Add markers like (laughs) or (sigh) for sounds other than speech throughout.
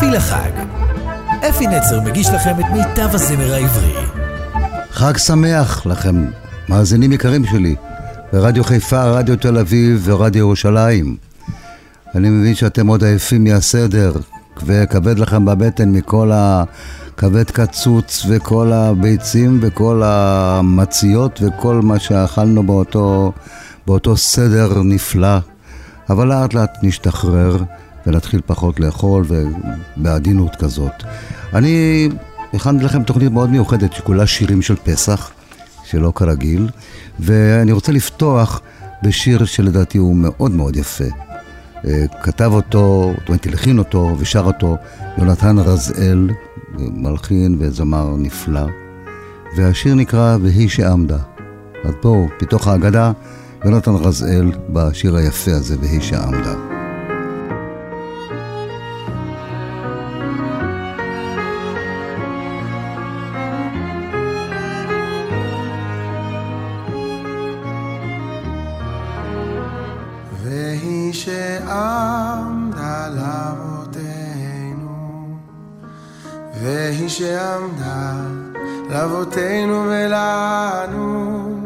אפי לחג. אפי נצר מגיש לכם את מיטב הזמר העברי. חג שמח לכם, מאזינים יקרים שלי, ברדיו חיפה, רדיו תל אביב ורדיו ירושלים. אני מבין שאתם עוד עייפים מהסדר, וכבד לכם בבטן מכל הכבד קצוץ וכל הביצים וכל המציות וכל מה שאכלנו באותו, באותו סדר נפלא. אבל לאט לאט נשתחרר ונתחיל פחות לאכול ובעדינות כזאת. אני הכנתי לכם תוכנית מאוד מיוחדת שכולה שירים של פסח, שלא כרגיל, ואני רוצה לפתוח בשיר שלדעתי הוא מאוד מאוד יפה. אה, כתב אותו, זאת אומרת, הלחין אותו ושר אותו יונתן רזאל, מלחין וזמר נפלא, והשיר נקרא "והיא שעמדה". אז בואו, מתוך ההגדה, יונתן רזאל בשיר היפה הזה, "והיא שעמדה". שעמדה לאבותינו ולנו,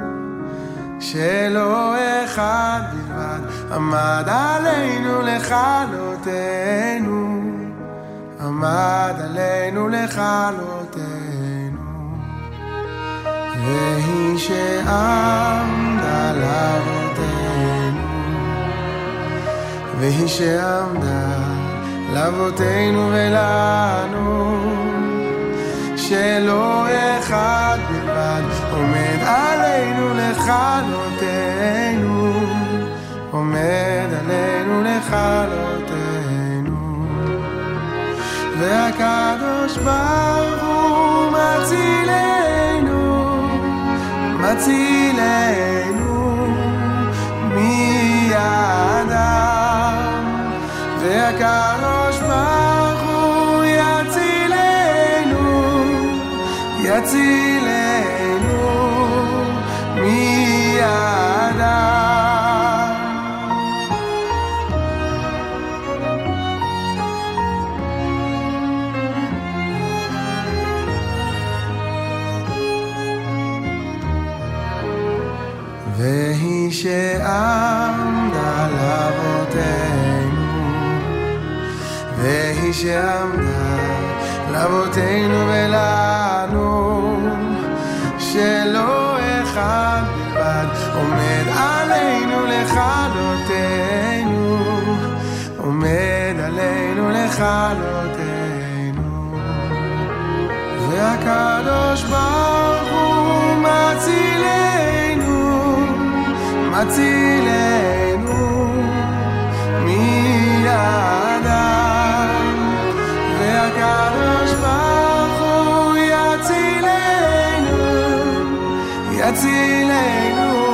שלא אחד בלבד עמד עלינו לכלותנו, עמד עלינו לכלותנו, והיא שעמדה לאבותינו, והיא שעמדה לאבותינו ולנו. שלא אחד בלבד עומד עלינו לכלותנו, עומד עלינו לכלותנו. והקדוש ברוך הוא מצילנו, מצילנו מידם. והקדוש יצילנו מידם. והיא שעמדה לאבותינו, והיא שעמדה לאבותינו ולנו, שלא אחד בלבד עומד עלינו לכלותנו, עומד עלינו לכלותנו, והקדוש ברוך הוא מצילנו, מצילנו יצילנו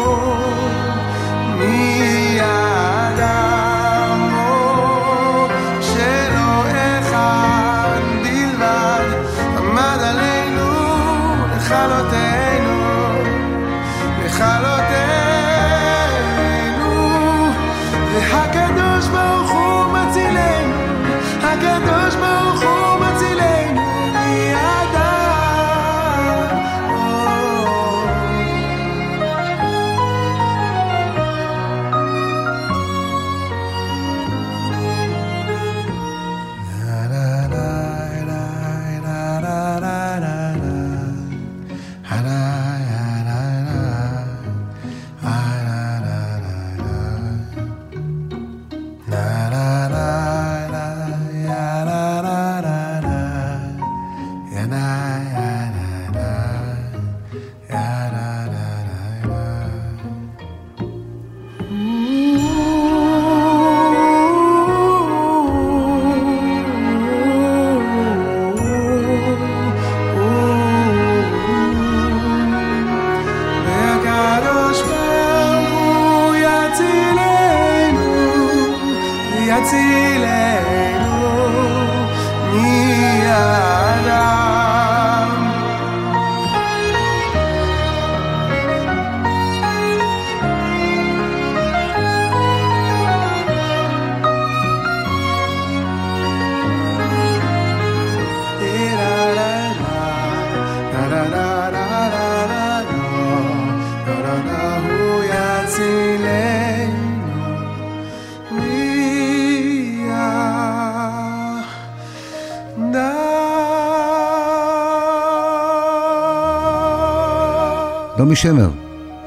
נעמי שמר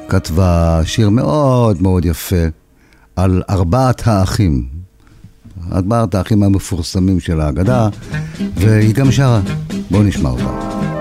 כתבה שיר מאוד מאוד יפה על ארבעת האחים. ארבעת האחים המפורסמים של ההגדה, והיא גם שרה. בואו נשמע אותה.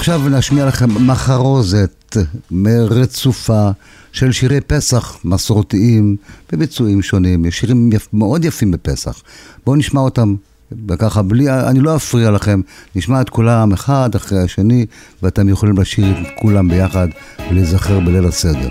ועכשיו נשמיע לכם מחרוזת מרצופה של שירי פסח מסורתיים בביצועים שונים, יש שירים יפ, מאוד יפים בפסח. בואו נשמע אותם וככה בלי, אני לא אפריע לכם, נשמע את כולם אחד אחרי השני ואתם יכולים לשיר את כולם ביחד ולהיזכר בליל הסדר.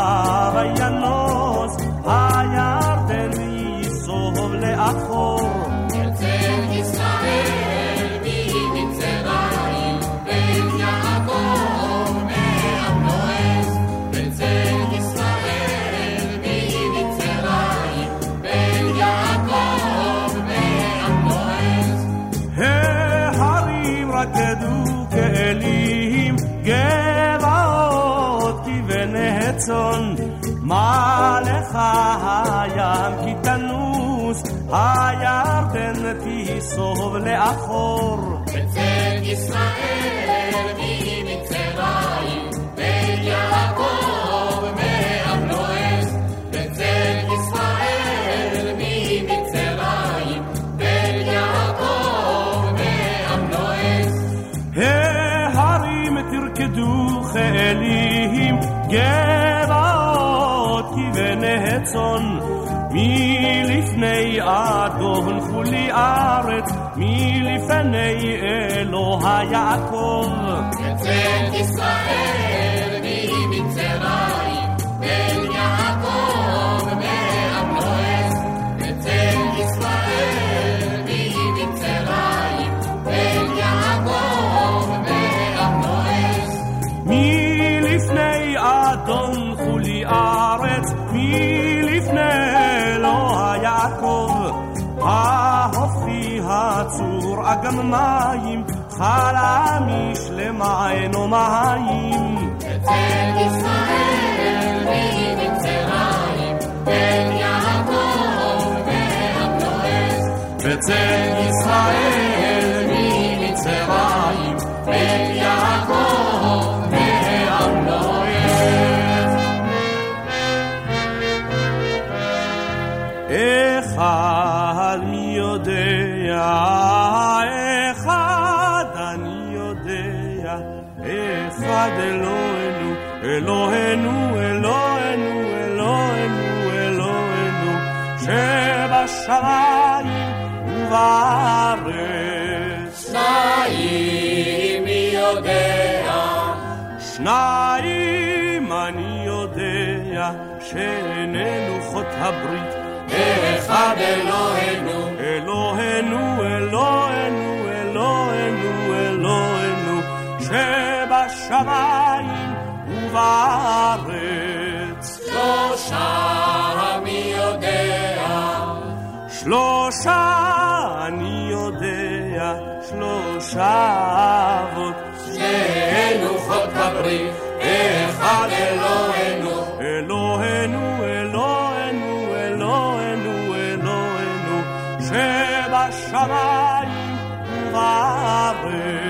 הירדן תיסוב לאחור בצאת ישראל ממצרים בן יעקב מאבנועס בצאת ישראל ממצרים בן יעקב מאבנועס ההרים תרקדו כאלים גבעות כבני הצאן מלפני אדון חולי ארץ מלפני אלוה יעקב. בצאת ישראל אגם מים חלמיש למענו מים בצאת ישראל ממצרים בן יעקב מאבנועס בצל ישראל אלוהינו, אלוהינו, אלוהינו, אלוהינו, שבשמיים ובארץ. שניים מי יודע שניים אני יודע, שאיננו חוט הברית. אחד אלוהינו אלוהינו, אלוהינו, אלוהינו, אלוהינו, שבשמיים ובארץ. שלושה מי יודע שלושה אני יודע, שלושה אבות. שניהם לוחות הברית אחד אלוהינו אלוהינו, אלוהינו, אלוהינו, אלוהינו, שבשמיים ובארץ.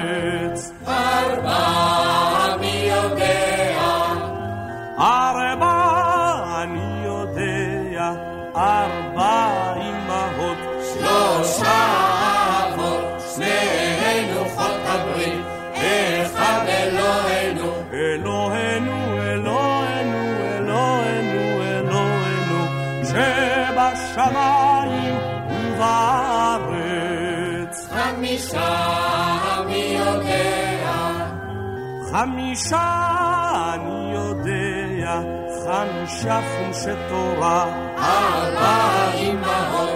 חמישה אני יודע, חמישה חומשי תורה. ארבע אמהות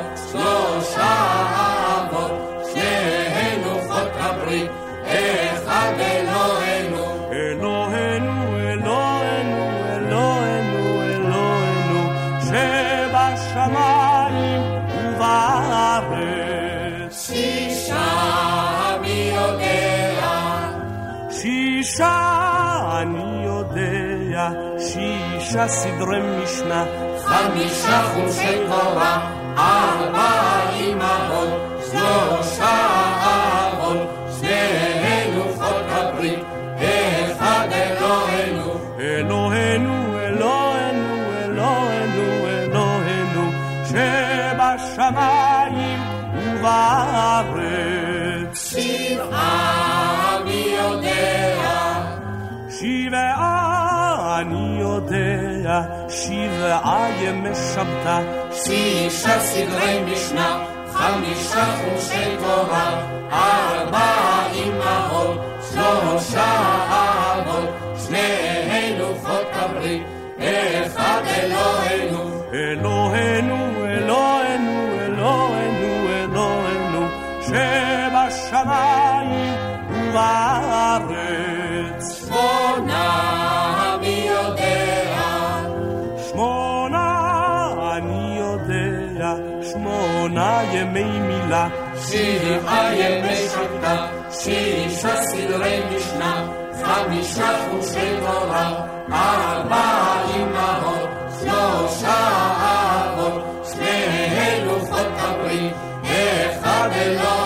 שישה סדרי משנה. חמישה חומשי תורה ארבע אמהות שלושה שבעה ימי שבתא. שישה סדרי משנה חמישה חומשי תורה שמונה ימי מילה. שבעה ימי שבתא שישה סדרי משנה, חמישה חושי תורה, ארבע אמהות, שלושה אבות, שני לוחות הברית, אחד אלוהינו.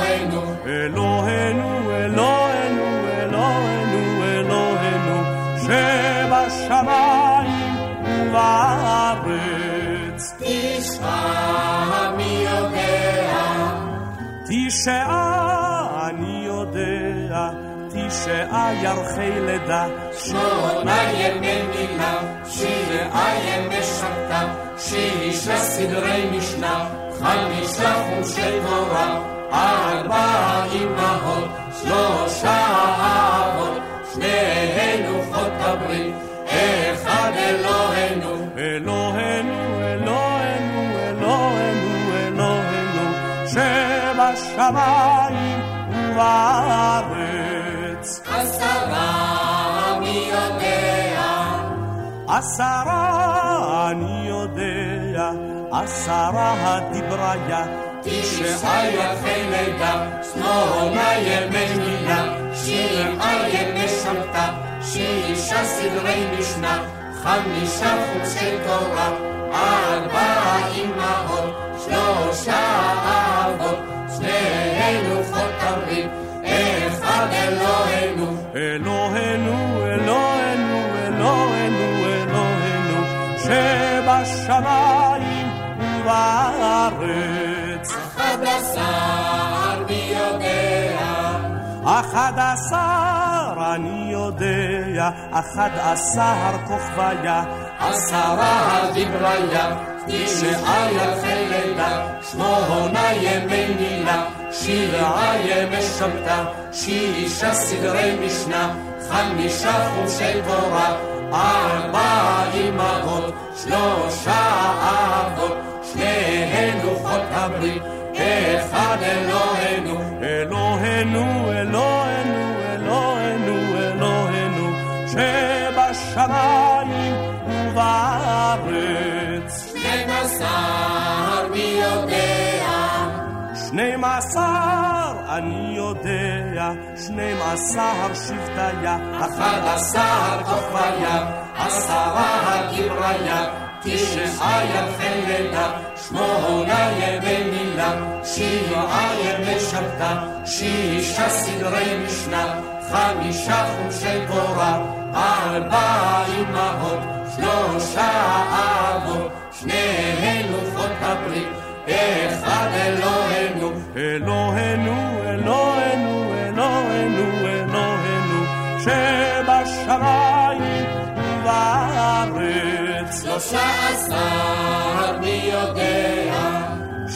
תשעה אני יודע, תשעה ירחי לידה, שמונה ימי מילה, שבעה ימי שבתא, שישה סדרי משנה, חמישה חומשי תורה, ארבע אמהות, שלושה אבות, שני לוחות הברית, אחד אלוהינו, אלוהינו, שבשמיים ובארץ. עשרה מי יודע, עשרה אני יודע, עשרה הדיבריה, תשעה יפי לידה, שמונה ימי מילה, שבעה ימי שבתא, שישה סדרי משנה, חמישה חומשי תורה, ארבע אמהות, שלושה אבות, אלוהינו, אלוהינו, אלוהינו, אלוהינו, שבשמיים ובארץ. אחד עשר מי יודע, אחד עשר אני יודע, אחד עשר כוכביה, עשרה הדיבריה, תשעה יפי לידה, שמונה ימי מילה, שבעה ימי שבתא, שישה סדרי משנה, חמישה חומשי תורה, ארבע אמהות, שלושה אבות, שני לוחות הברית, אחד אלוהינו, אלוהינו, אלוהינו, שנים עשר מי יודע, שנים עשר אני יודע, שנים עשר שבטיה, אחד עשר כוכביה, עשרה הגיבריה, תשעה יפי לידה, שמונה ימי מילה, שבעה ימי שבתא, שישה סדרי משנה, חמישה חומשי תורה, ארבע אמהות,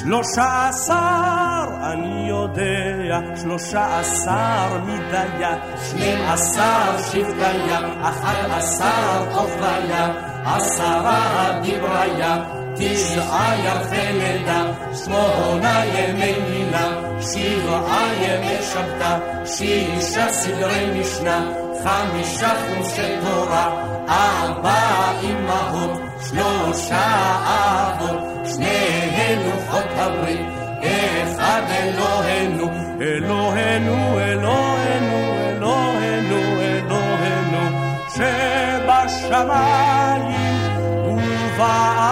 שלושה עשר אני יודע, שלושה עשר מדיה, שנים עשר שבטיה, אחד עשר כוכביה, עשרה דיבריה, תשעה יפי לידה, שמונה ימי מילה, שבעה ימי שבתא, שישה סדרי משנה, חמישה חומשי תורה, ארבע אמהות, שלושה אבות, שני לוחות הברית, אחד אלוהינו, אלוהינו, אלוהינו, אלוהינו, אלוהינו, שבשמיים ובארץ.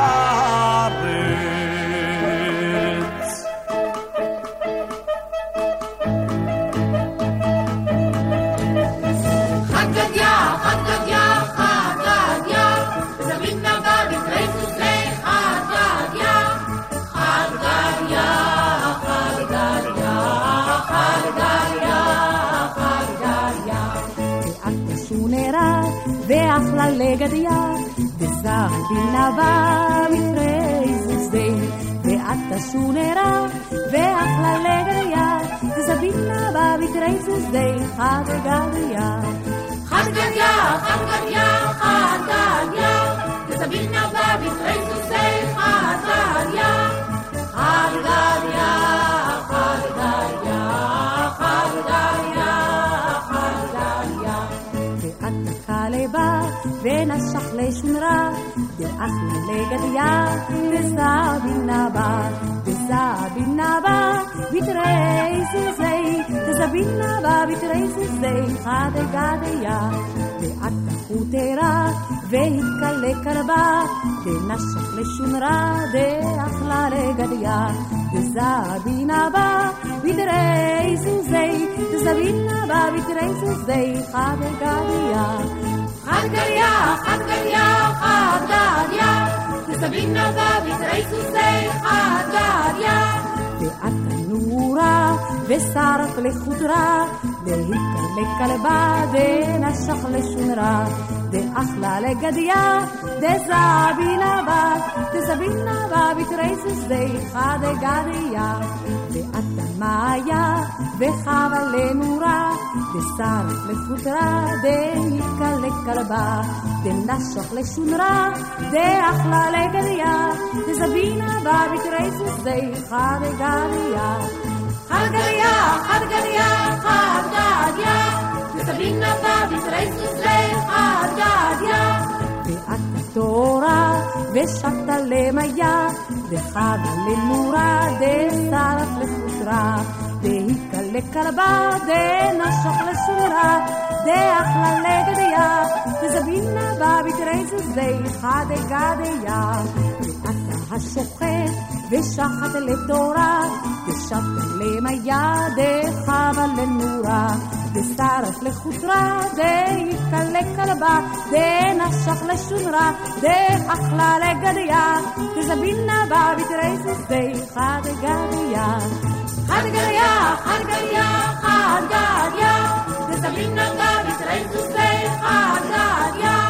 ואַכלה לגדיה, דזך בינבה מקרייזוס דיי. ואַת שונרה ואַכלה לגדיה, דזבינבה מקרייזוס דיי. חגגיה. חגגיה, Akhlegadiya, Tesabinaba, Tesabinaba, Bitreisi Zay, Tesabinaba, Bitreisi Zay, Hadegadiya, Deata Hutera, Vehikale Karaba, Denasha Leshunra, Deakhlegadiya, Tesabinaba, Bitreisi Zay, Tesabinaba, Bitreisi Zay, Hadegadiya. חנגריה, חנגריה, חנגריה, וסבין נבה ותרי סוסי חנגריה. ואת תנורה ושרף לחודרה להתקלקל בה, דנשך לשונרה, דאחלה לגדיה, דזבינה בה, דזבינה בה, בתרייסס דאיכה דגדיה, דאתמיה וחבה למורה, דסרת לפוטרה, דאיקלקל בה, דנשך לשונרה, דאחלה לגדיה, דזבינה בה, בתרייסס דאיכה דגדיה. חרגריה, חרגריה, חרגדיה, וסבינה פביס רייסוס לי חרגדיה. ואת התורה, ושבת למיה, וחדה לנורה, דסרף לחוסרה. דהיקה לקרבה, דנשוך לשורה, דאחלה לגדיה, וזבינה בבית רייסוס לי חדגדיה. ואתה השוחט, ושחט לתורה, ושטה למיה דחבה לנורה, דשרף לחודרה, דהתקלה כלבה, דנשך לשונרה, דאכלה לגדיה, תזבינה בה בתרי זוזי חד גדיה. חד גדיה, חד גדיה, חד גדיה, תזבינה בה בתרי זוזי חד גדיה.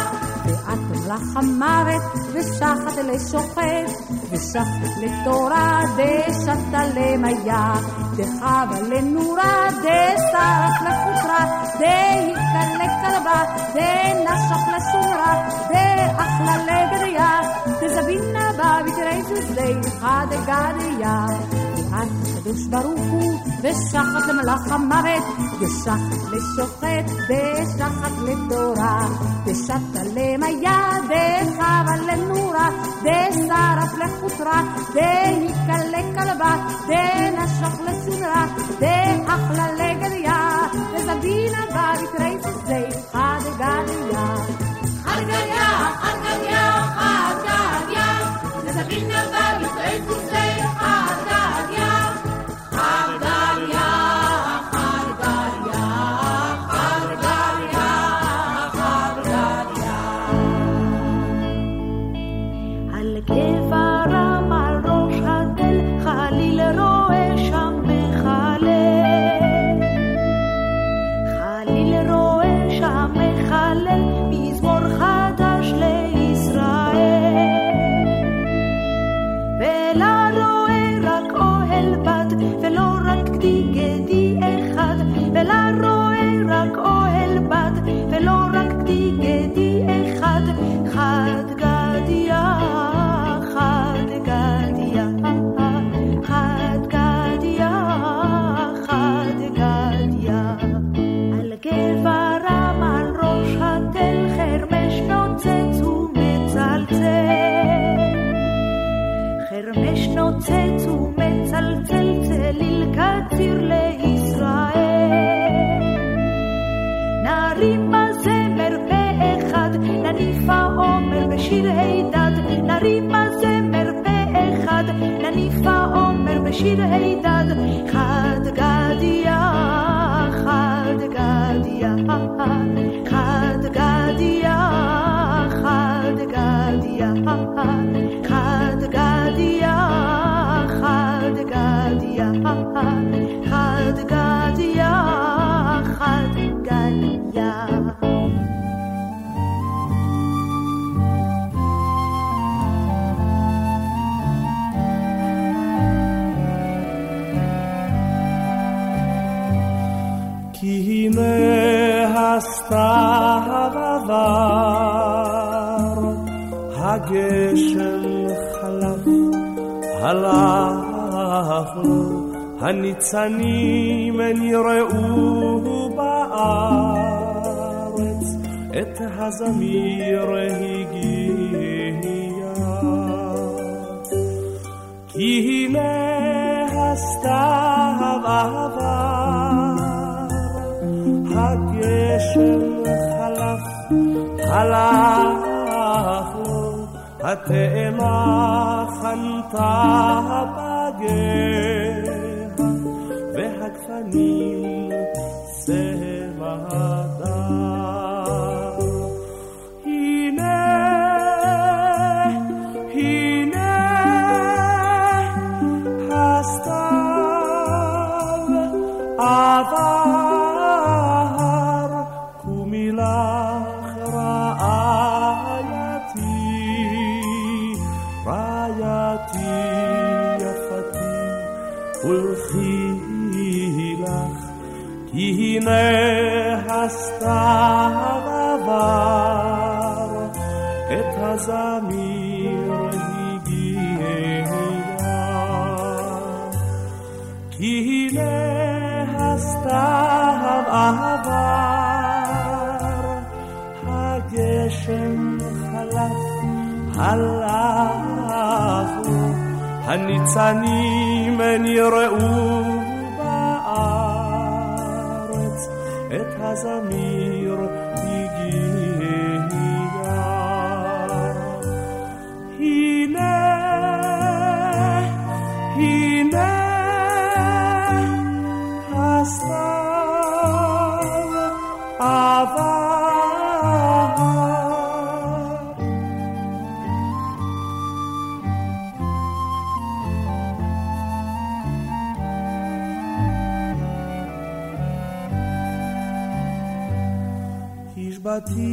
שלח המוות ושחת לשוחט ושחת לתורה דשת עליהם היה. דחבה לנורה דשרף לחוטרה דהיכר לקרבה דנשך לשורה דאכלה לגריה דזבינה בה בבית רייזוס דהיכה דגריה עד הקדוש ברוך הוא, ושחת למלאך המוות, ושחת לשוחט, ושחת לתורה, ושת למיה, וחבה לנורה, ושרף לחוטרה, והיכה לכלבה, ונשך לסדרה, ואכלה לגדיה, וזבינה באבקרי סוסי חדגדיה. חדגדיה, חדגדיה, חדגדיה, וזבינה באבקרי הגשם חלף, הלך לו, הניצנים נראו בארץ, את הזמיר הגיע. כי הנה הסתיו עבר, הגשם חלף, הלך התאנה חנתה הפגר והגפנים סבב casa minha ninguém irá. Que me resta amar a geshem halat halav הניצנים נראו בארץ את ti.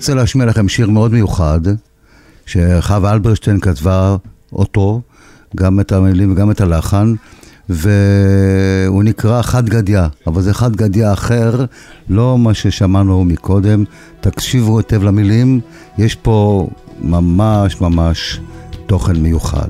רוצה להשמיע לכם שיר מאוד מיוחד, שחווה אלברשטיין כתבה אותו, גם את המילים וגם את הלחן, והוא נקרא חד גדיה, אבל זה חד גדיה אחר, לא מה ששמענו מקודם. תקשיבו היטב למילים, יש פה ממש ממש תוכן מיוחד.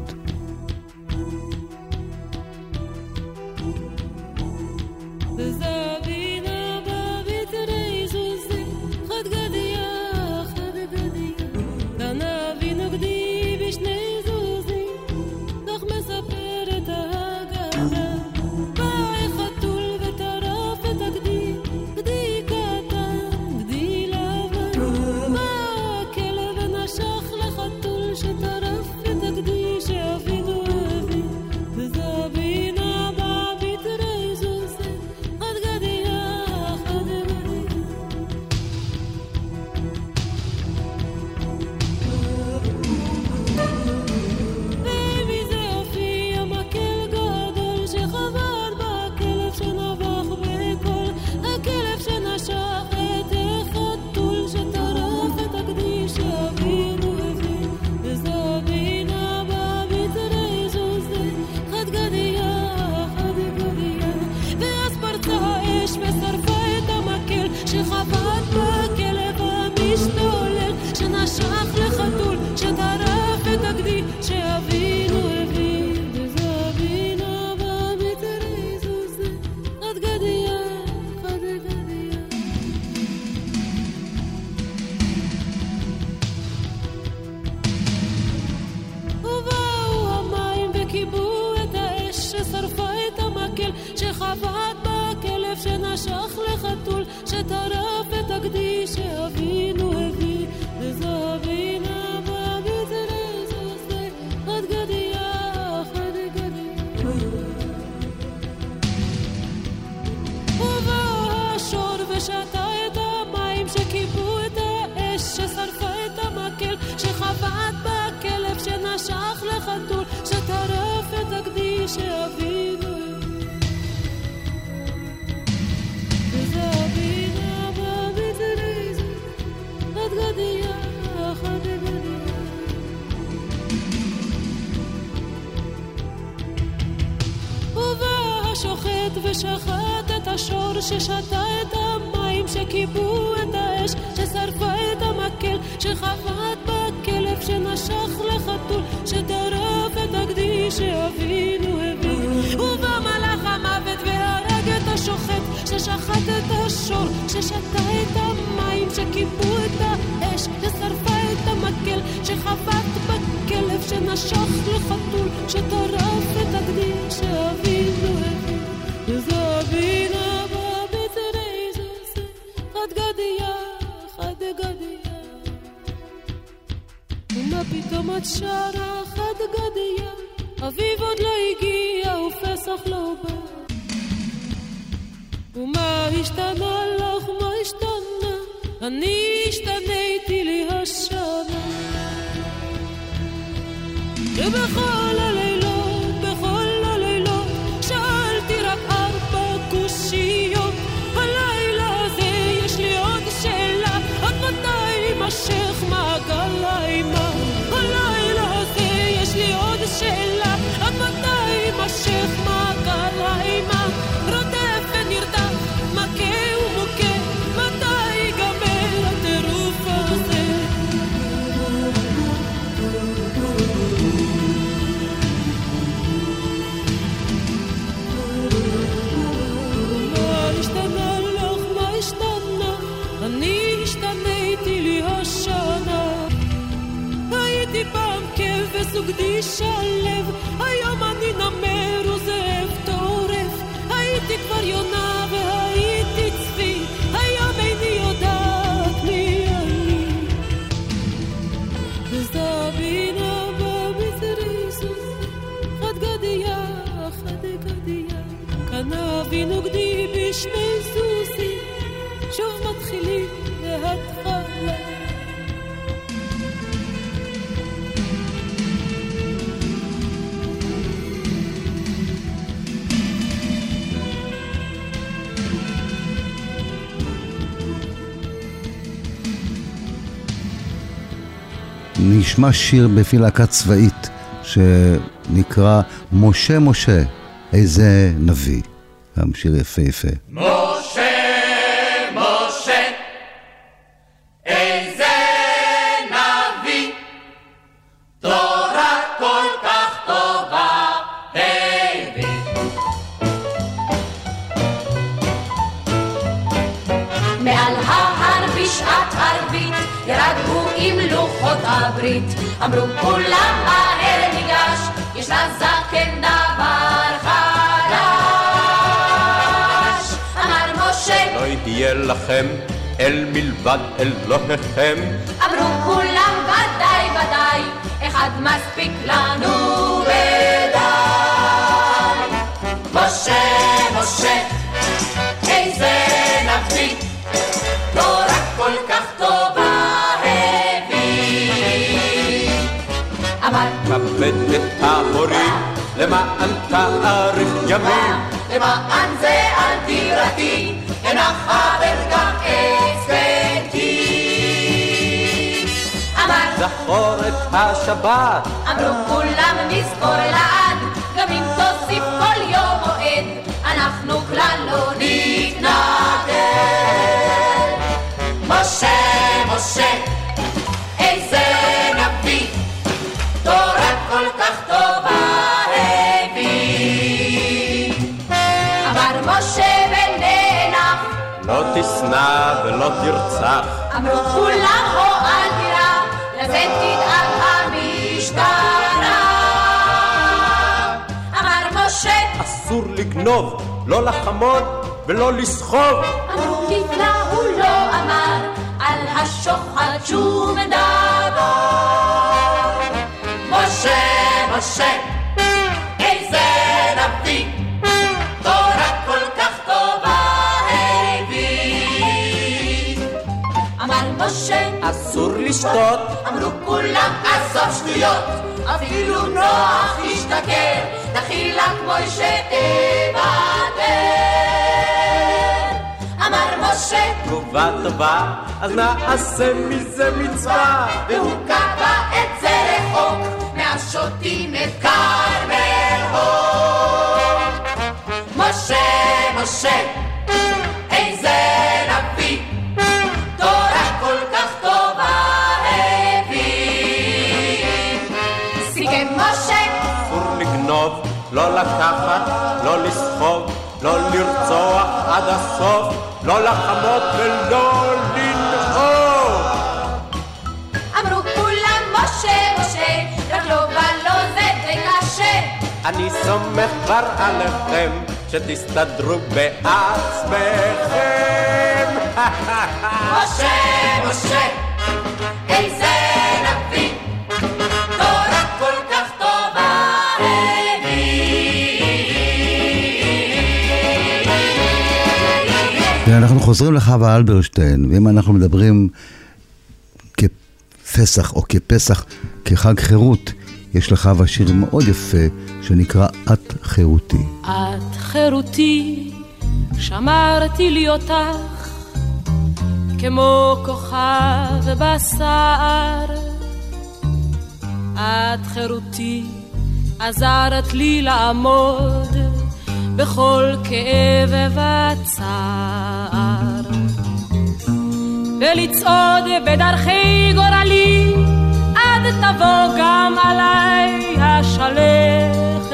וקדישה נשמע שיר בפי להקה צבאית שנקרא משה משה, איזה נביא. גם שיר יפהפה. יפה. כוחות הברית. אמרו כולם מהר ניגש, יש לה זקן דבר חדש. אמר משה, לא יהיה לכם אל מלבד אלוהיכם. אמרו כולם ודאי ודאי, אחד מספיק לנו ודאי. משה, משה לכבד את ההורים למען תאריך ימים. למען זה אל תירתי אינך חברך עצמתי אמר זכור את השבת. אמרו כולם נזכור לעד תשנא ולא תרצח. אמרו כולם הו אל תירא, לזה תדאג המשטרה. אמר משה, אסור לגנוב, לא לחמוד ולא לסחוב. אמרו נפלא הוא לא אמר, על השוחד שום דבר. משה, משה לשתות, אמרו כולם עזוב שטויות, אפילו נוח השתכר, דחילק מוישה תוותר. אמר משה, תגובה טובה, אז נעשה מזה מצווה. והוא קבע את זה רחוק, מהשוטים את כרמל. משה, משה, לא לרצוח עד הסוף, לא לחמות ולא לנהוג. אמרו כולם משה, משה, רק לא בא לו זה די קשה. אני סומך כבר עליכם, שתסתדרו בעצמכם. (laughs) משה, משה, חוזרים לחווה אלברשטיין, ואם אנחנו מדברים כפסח או כפסח, כחג חירות, יש לחווה שיר מאוד יפה שנקרא את חירותי. את חירותי, שמרתי לי אותך, כמו כוכב בשר. את חירותי, עזרת לי לעמוד בכל כאב וצער. ולצעוד בדרכי גורלי, עד תבוא גם עליי השלכת.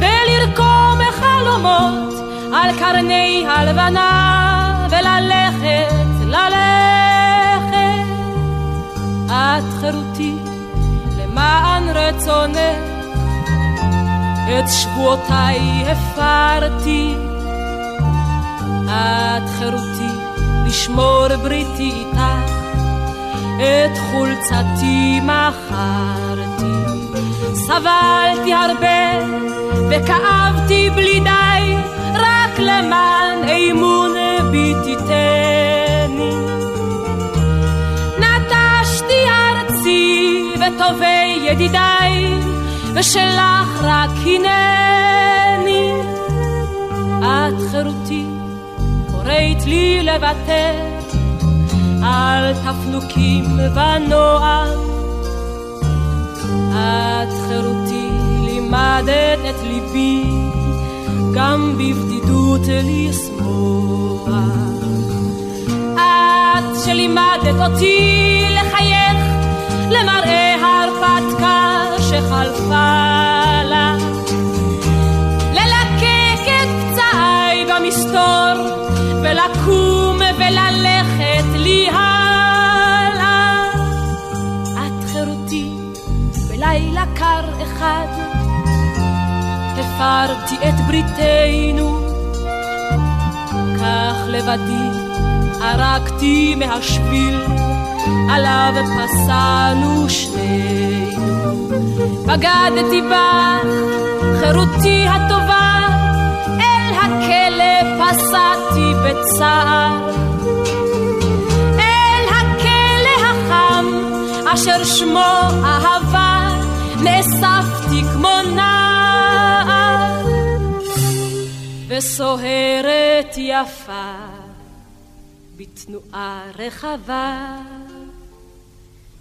ולרקום חלומות על קרני הלבנה, וללכת, ללכת. את חירותי, למען רצונך, את שבועותיי הפרתי. את חירותי, לשמור בריתי איתך, את חולצתי מכרתי. סבלתי הרבה וכאבתי בלי די, רק למען אמון בי תיתני. נטשתי ארצי וטובי ידידיי, ושלך רק הנני. את חירותי, קוראת לי לוותר על תפנוקים ונועם. את חירותי, לימדת את ליבי, גם בבדידות לשמוח. את שלימדת אותי לחייך למראה ההרפתקה שחלפה לה. ללקק את פצעיי במסתור ולקום וללכת לי הלאה. את חירותי בלילה קר אחד. הפרתי את בריתנו. כך לבדי ערקתי מהשביל עליו פסענו שנינו. בגדתי בך חירותי הטובה פסעתי בצער אל הכלא החם אשר שמו אהבה נאספתי כמו נער וסוהרת יפה בתנועה רחבה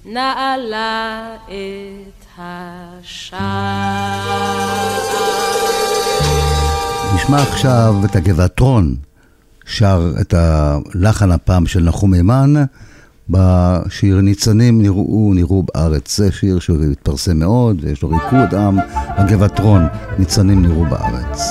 נעלה את השער. נשמע עכשיו את הגבעתרון, שר את הלחן הפעם של נחום הימן, בשיר ניצנים נראו, נראו בארץ. זה שיר שהתפרסם מאוד, יש לו ריקוד עם, הגבעתרון. ניצנים נראו בארץ,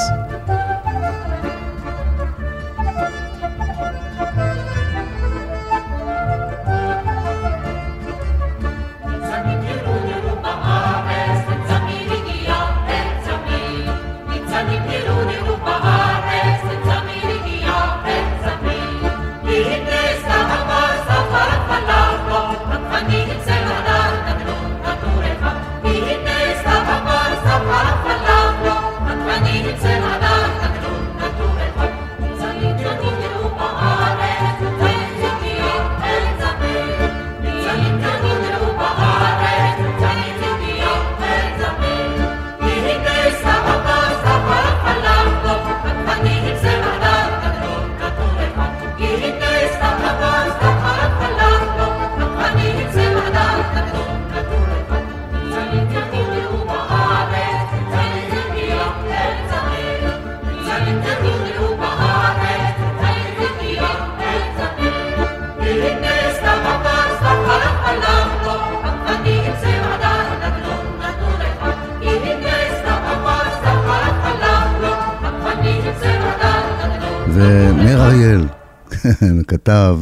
כתב,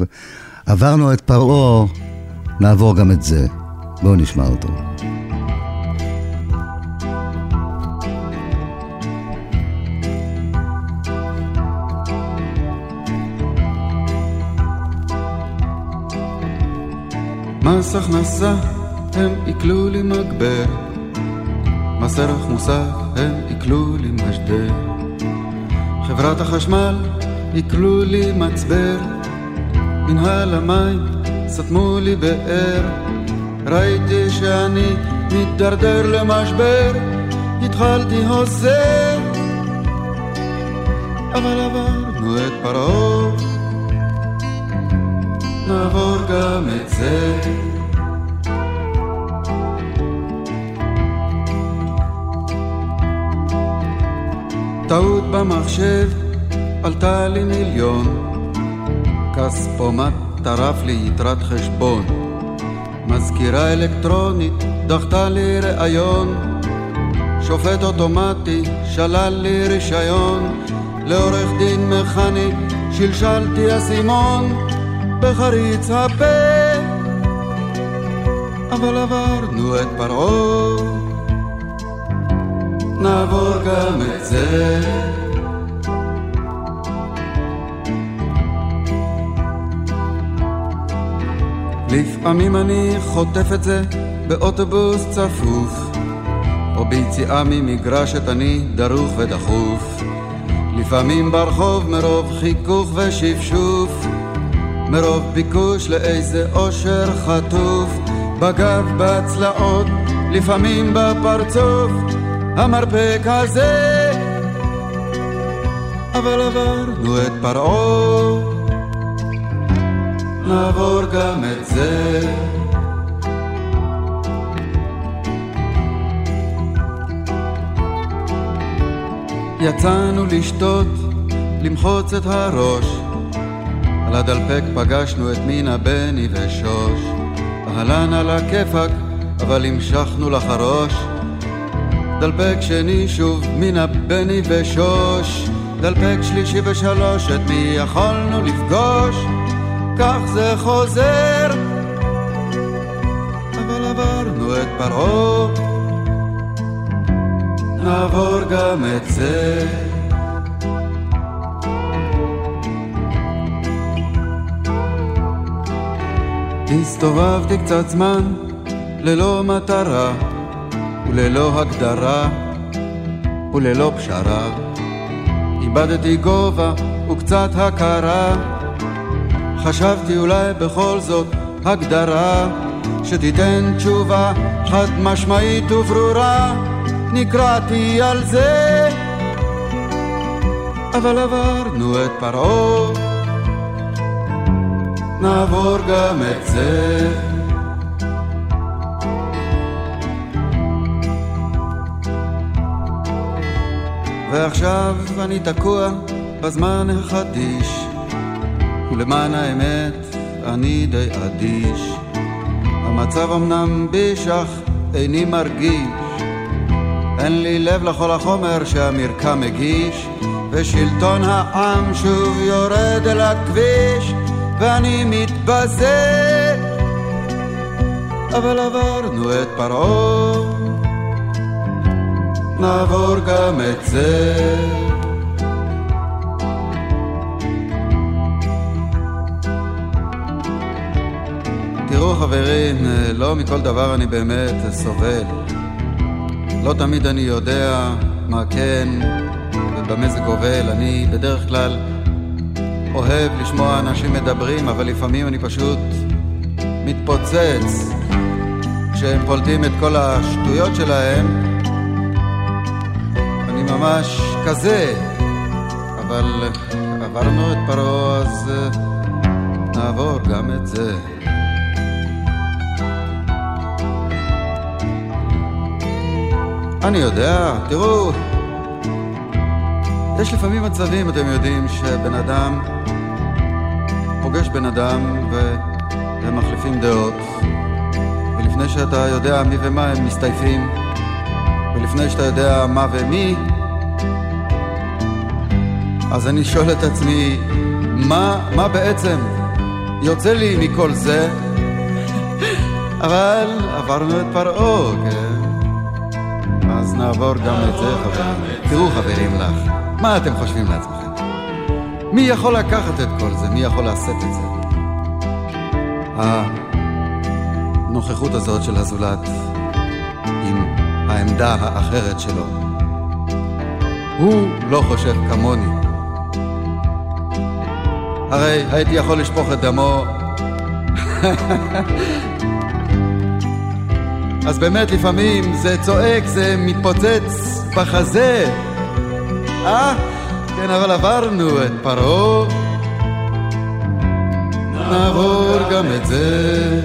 עברנו את פרעה, נעבור גם את זה. בואו נשמע אותו. מס הכנסה הם עיכלו לי מגבר, מס ערך מוסף הם עיכלו לי משדר. חברת החשמל עיכלו לי מצבר, מנהל המים סתמו לי באר, ראיתי שאני מתדרדר למשבר, התחלתי הוסר, אבל עברנו את פרעה, נעבור גם את זה. טעות במחשב עלתה לי מיליון, כספומט טרף לי יתרת חשבון, מזכירה אלקטרונית דחתה לי ראיון, שופט אוטומטי שלל לי רישיון, לעורך דין מכני שלשלתי אסימון. בחריץ הפה, אבל עברנו את פרעה, נעבור גם את זה. לפעמים אני חוטף את זה באוטובוס צפוף, או ביציאה ממגרשת אני דרוך ודחוף. לפעמים ברחוב מרוב חיכוך ושפשוף, מרוב ביקוש לאיזה אושר חטוף, בגב, בצלעות, לפעמים בפרצוף, המרפק הזה. אבל עברנו את פרעה נעבור גם את זה. יצאנו לשתות, למחוץ את הראש. על הדלפק פגשנו את מינה, בני ושוש. אהלן על הכיפאק, אבל המשכנו לחרוש. דלפק שני שוב, מינה, בני ושוש. דלפק שלישי ושלוש, את מי יכולנו לפגוש? כך זה חוזר. אבל עברנו את פרעה, נעבור גם את זה. הסתובבתי קצת זמן ללא מטרה וללא הגדרה וללא פשרה. איבדתי גובה וקצת הכרה חשבתי אולי בכל זאת הגדרה שתיתן תשובה חד משמעית וברורה. נקרעתי על זה אבל עברנו את פרעה. נעבור גם את זה. ועכשיו אני תקוע בזמן החדיש ולמען האמת אני די אדיש. המצב אמנם בישך איני מרגיש, אין לי לב לכל החומר שהמרקם מגיש, ושלטון העם שוב יורד אל הכביש, ואני מתבזה. אבל עברנו את פרעה, נעבור גם את זה. תראו חברים, לא מכל דבר אני באמת סובל. לא תמיד אני יודע מה כן במזג גובל, אני בדרך כלל אוהב לשמוע אנשים מדברים, אבל לפעמים אני פשוט מתפוצץ כשהם פולטים את כל השטויות שלהם. אני ממש כזה, אבל עברנו את פרעה, אז אה, נעבור גם את זה. אני יודע, תראו, יש לפעמים מצבים, אתם יודעים, שבן אדם פוגש בן אדם והם מחליפים דעות, ולפני שאתה יודע מי ומה הם מסתייפים, ולפני שאתה יודע מה ומי, אז אני שואל את עצמי, מה, מה בעצם יוצא לי מכל זה? (laughs) אבל עברנו את פרעה, כן? נעבור גם את זה, חברים. תראו, חברים לך, מה אתם חושבים לעצמכם? מי יכול לקחת את כל זה? מי יכול לשאת את זה? הנוכחות הזאת של הזולת עם העמדה האחרת שלו. הוא לא חושב כמוני. הרי הייתי יכול לשפוך את דמו (laughs) אז באמת לפעמים זה צועק, זה מתפוצץ בחזה. אה? כן, אבל עברנו את פרעה. נעבור גם את זה.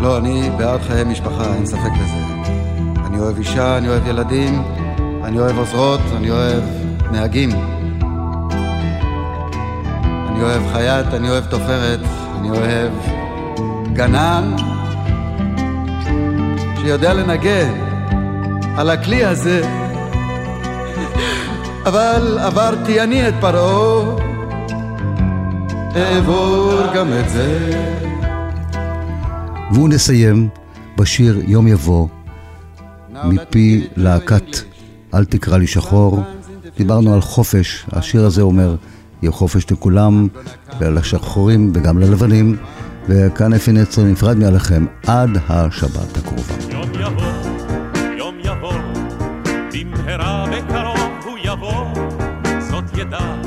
לא, אני בעד חיי משפחה, אין ספק בזה. אני אוהב אישה, אני אוהב ילדים, אני אוהב עוזרות, אני אוהב נהגים. אני אוהב חייט, אני אוהב תופרת, אני אוהב גנן שיודע לנגן על הכלי הזה. אבל עברתי אני את פרעה, אעבור גם את זה. והוא נסיים בשיר יום יבוא, מפי להקת אל תקרא לי שחור. דיברנו על חופש, השיר הזה אומר, יהיה חופש לכולם, ולשחורים וגם ללבנים, וכאן אפי נצר נפרד מעליכם עד השבת הקרובה. יום יבוא, יום יבוא, במהרה בקרוב הוא יבוא, זאת ידע